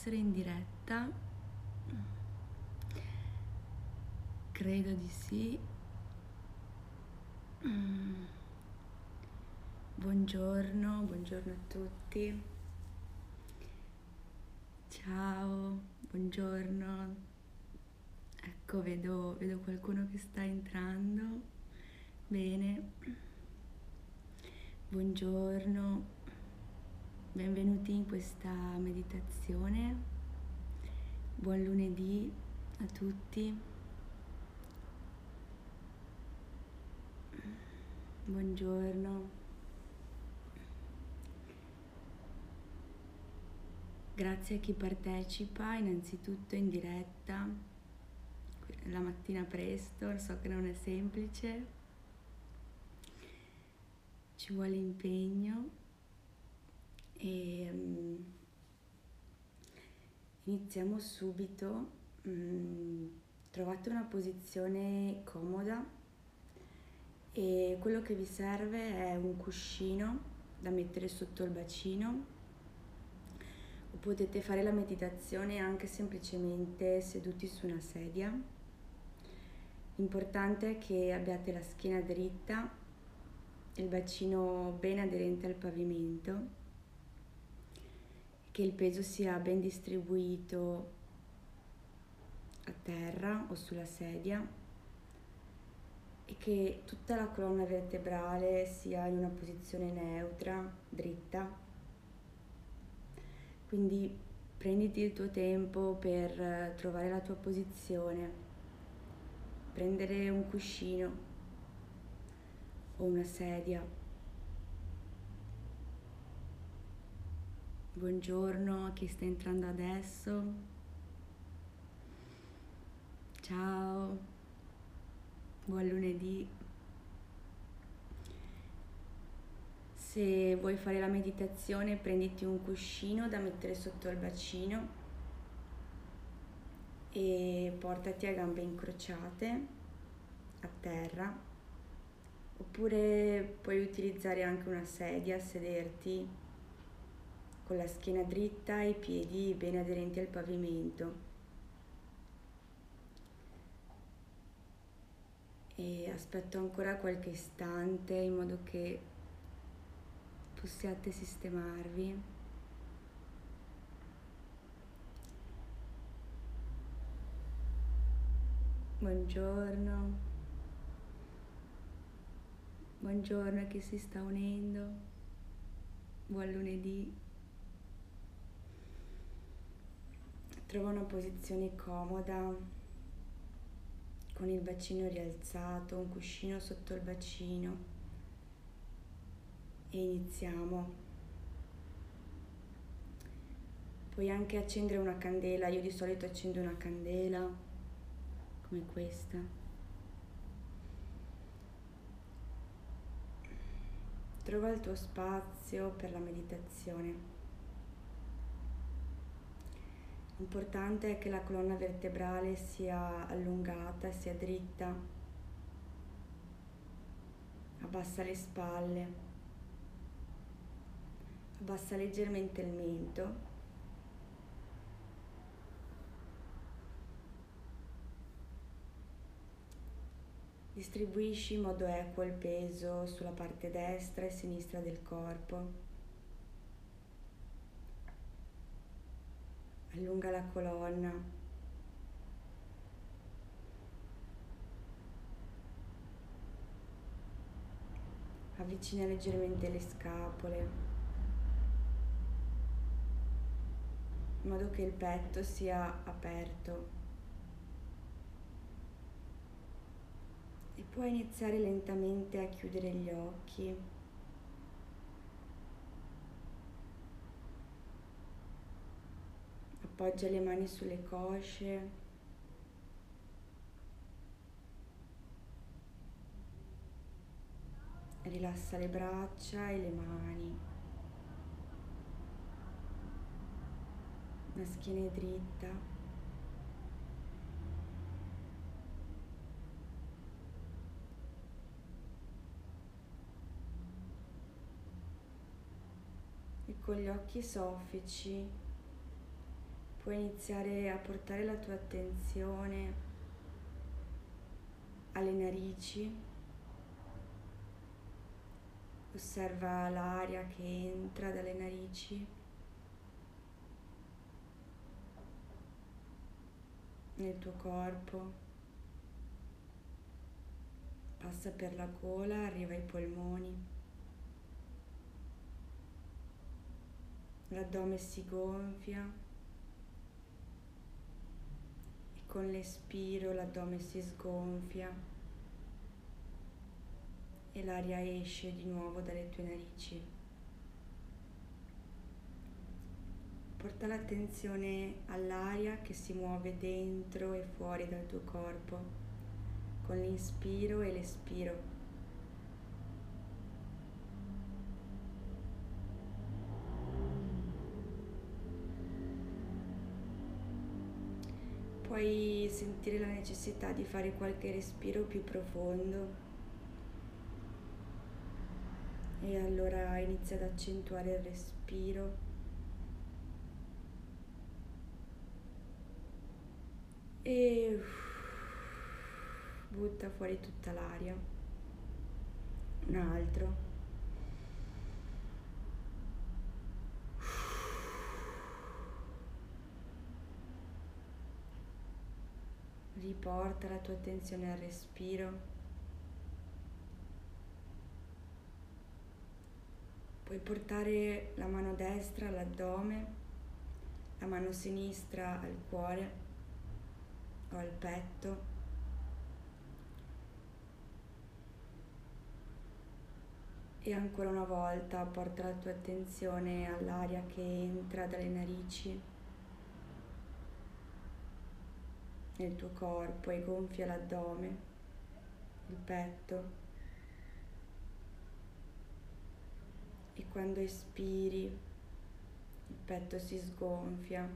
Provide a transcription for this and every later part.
essere in diretta. Credo di sì. Buongiorno, buongiorno a tutti. Ciao, buongiorno. Ecco, vedo, vedo qualcuno che sta entrando. Bene. Buongiorno, Benvenuti in questa meditazione. Buon lunedì a tutti. Buongiorno. Grazie a chi partecipa innanzitutto in diretta la mattina presto, so che non è semplice, ci vuole impegno e um, iniziamo subito. Mm, trovate una posizione comoda e quello che vi serve è un cuscino da mettere sotto il bacino potete fare la meditazione anche semplicemente seduti su una sedia. L'importante è che abbiate la schiena dritta, il bacino ben aderente al pavimento che il peso sia ben distribuito a terra o sulla sedia e che tutta la colonna vertebrale sia in una posizione neutra, dritta. Quindi prenditi il tuo tempo per trovare la tua posizione, prendere un cuscino o una sedia Buongiorno a chi sta entrando adesso. Ciao. Buon lunedì. Se vuoi fare la meditazione, prenditi un cuscino da mettere sotto il bacino e portati a gambe incrociate a terra. Oppure puoi utilizzare anche una sedia, sederti con la schiena dritta e i piedi ben aderenti al pavimento. E aspetto ancora qualche istante in modo che possiate sistemarvi. Buongiorno. Buongiorno a chi si sta unendo. Buon lunedì. Trova una posizione comoda con il bacino rialzato, un cuscino sotto il bacino e iniziamo. Puoi anche accendere una candela, io di solito accendo una candela come questa. Trova il tuo spazio per la meditazione. L'importante è che la colonna vertebrale sia allungata, sia dritta. Abbassa le spalle. Abbassa leggermente il mento. Distribuisci in modo equo il peso sulla parte destra e sinistra del corpo. Allunga la colonna. Avvicina leggermente le scapole, in modo che il petto sia aperto. E puoi iniziare lentamente a chiudere gli occhi. Appoggia le mani sulle cosce. Rilassa le braccia e le mani. La schiena è dritta. Con gli occhi soffici puoi iniziare a portare la tua attenzione alle narici. Osserva l'aria che entra dalle narici. nel tuo corpo, passa per la gola, arriva ai polmoni. L'addome si gonfia e con l'espiro l'addome si sgonfia e l'aria esce di nuovo dalle tue narici. Porta l'attenzione all'aria che si muove dentro e fuori dal tuo corpo con l'inspiro e l'espiro. Puoi sentire la necessità di fare qualche respiro più profondo e allora inizia ad accentuare il respiro. E butta fuori tutta l'aria. Un altro. Riporta la tua attenzione al respiro. Puoi portare la mano destra all'addome, la mano sinistra al cuore o al petto. E ancora una volta porta la tua attenzione all'aria che entra dalle narici nel tuo corpo e gonfia l'addome, il petto. E quando espiri il petto si sgonfia,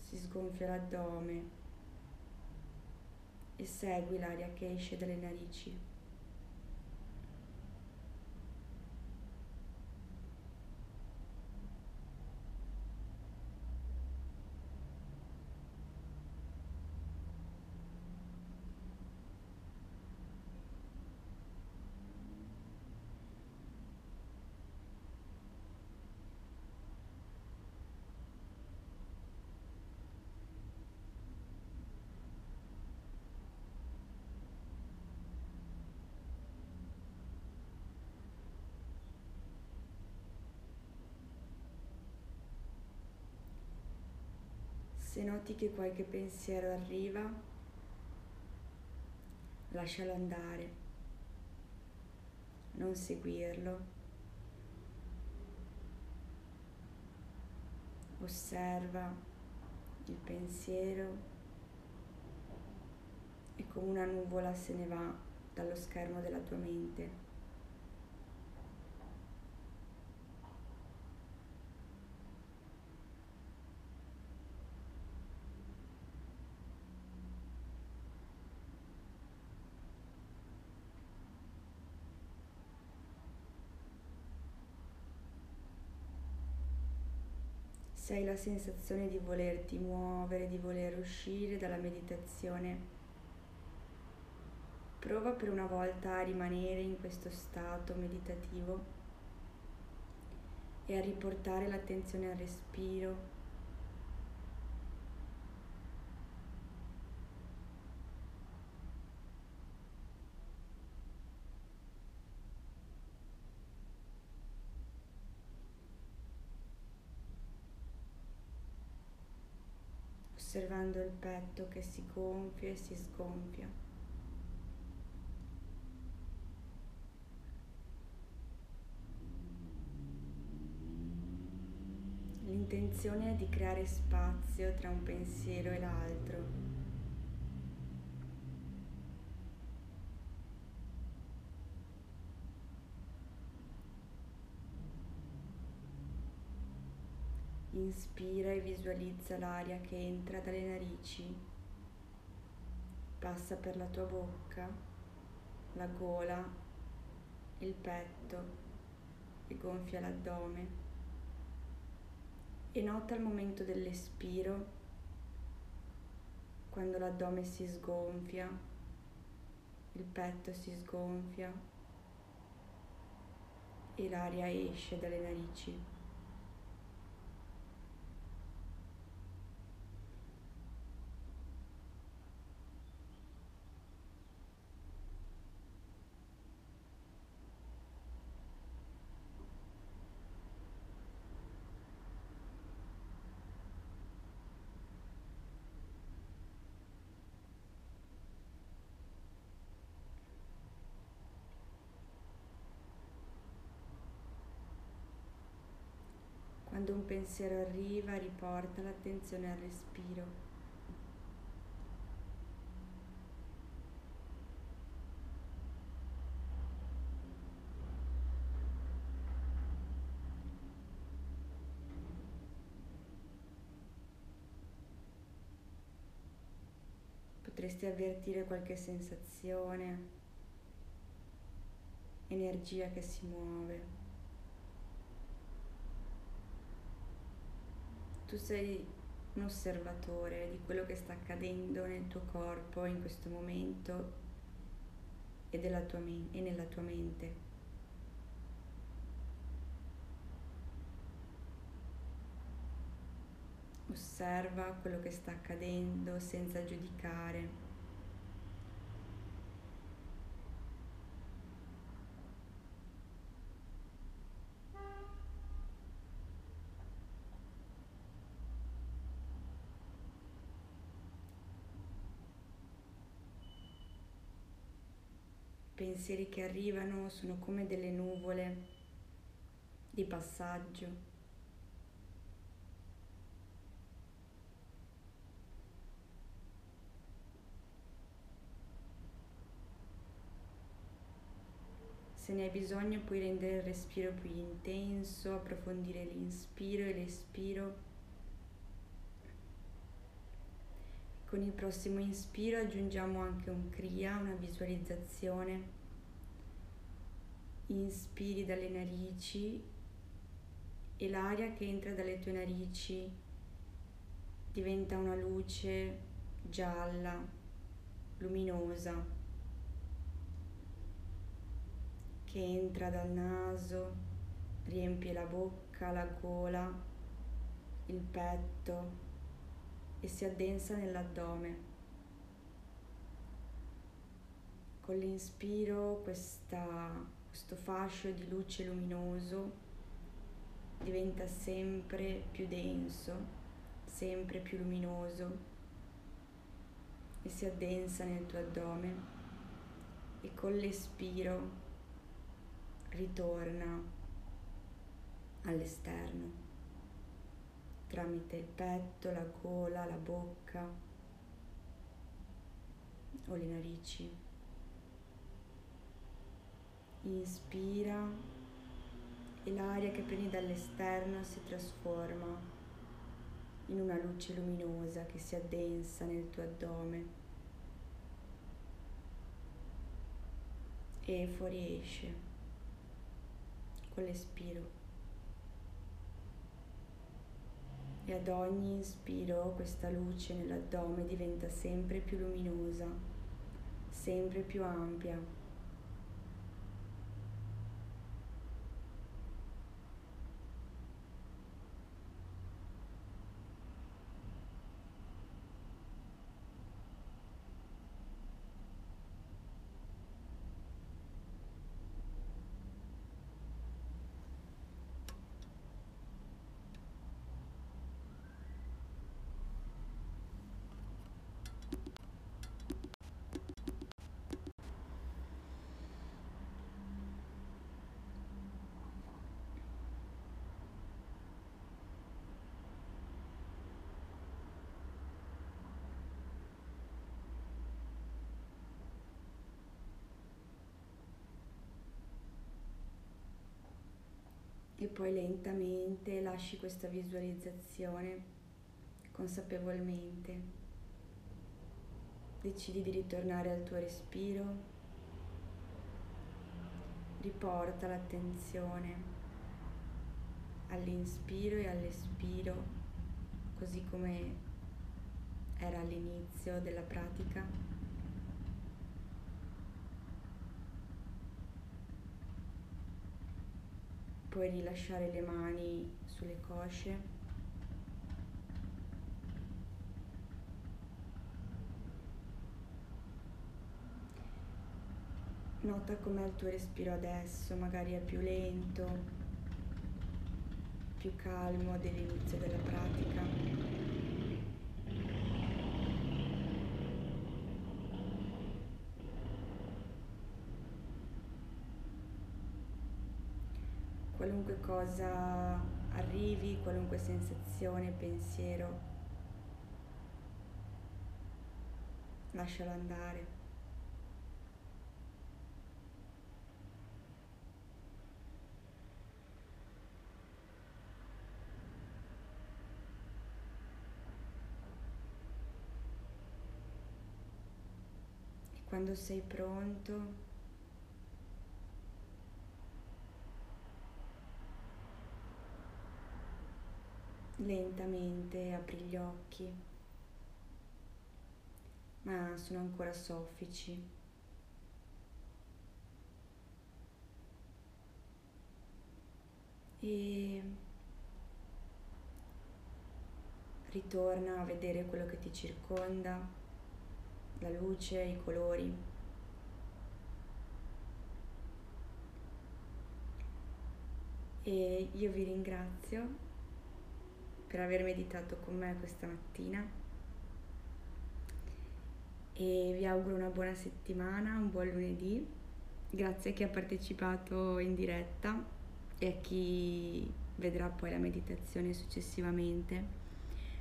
si sgonfia l'addome e segui l'aria che esce dalle narici. Se noti che qualche pensiero arriva, lascialo andare, non seguirlo. Osserva il pensiero e come una nuvola se ne va dallo schermo della tua mente. Se hai la sensazione di volerti muovere, di voler uscire dalla meditazione, prova per una volta a rimanere in questo stato meditativo e a riportare l'attenzione al respiro osservando il petto che si gonfia e si sgonfia. L'intenzione è di creare spazio tra un pensiero e l'altro. Inspira e visualizza l'aria che entra dalle narici, passa per la tua bocca, la gola, il petto e gonfia l'addome. e nota il momento dell'espiro quando l'addome si sgonfia, il petto si sgonfia e l'aria esce dalle narici. Quando un pensiero arriva, riporta l'attenzione al respiro. Potresti avvertire qualche sensazione, energia che si muove. Tu sei un osservatore di quello che sta accadendo nel tuo corpo in questo momento e, tua men- e nella tua mente. Osserva quello che sta accadendo senza giudicare. Pensieri che arrivano sono come delle nuvole di passaggio. Se ne hai bisogno puoi rendere il respiro più intenso, approfondire l'inspiro e l'espiro. Con il prossimo inspiro aggiungiamo anche un kriya, una visualizzazione. Inspiri dalle narici e l'aria che entra dalle tue narici diventa una luce gialla, luminosa, che entra dal naso, riempie la bocca, la gola, il petto e si addensa nell'addome. Con l'inspiro questa, questo fascio di luce luminoso diventa sempre più denso, sempre più luminoso e si addensa nel tuo addome e con l'espiro ritorna all'esterno tramite il petto, la gola, la bocca o le narici. Inspira e l'aria che prendi dall'esterno si trasforma in una luce luminosa che si addensa nel tuo addome e fuoriesce con l'espiro. E ad ogni inspiro questa luce nell'addome diventa sempre più luminosa, sempre più ampia. E poi lentamente lasci questa visualizzazione consapevolmente. Decidi di ritornare al tuo respiro, riporta l'attenzione all'inspiro e all'espiro, così come era all'inizio della pratica. Puoi rilasciare le mani sulle cosce. Nota com'è il tuo respiro adesso, magari è più lento, più calmo dell'inizio della pratica. Qualunque cosa arrivi, qualunque sensazione, pensiero, lascialo andare. quando sei pronto lentamente apri gli occhi. Ma sono ancora soffici. E ritorna a vedere quello che ti circonda la luce, i colori. E io vi ringrazio per aver meditato con me questa mattina e vi auguro una buona settimana, un buon lunedì. Grazie a chi ha partecipato in diretta e a chi vedrà poi la meditazione successivamente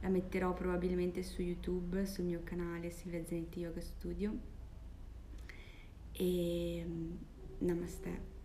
la metterò probabilmente su YouTube, sul mio canale Silvia Zenetti Yoga Studio. E mm, namaste.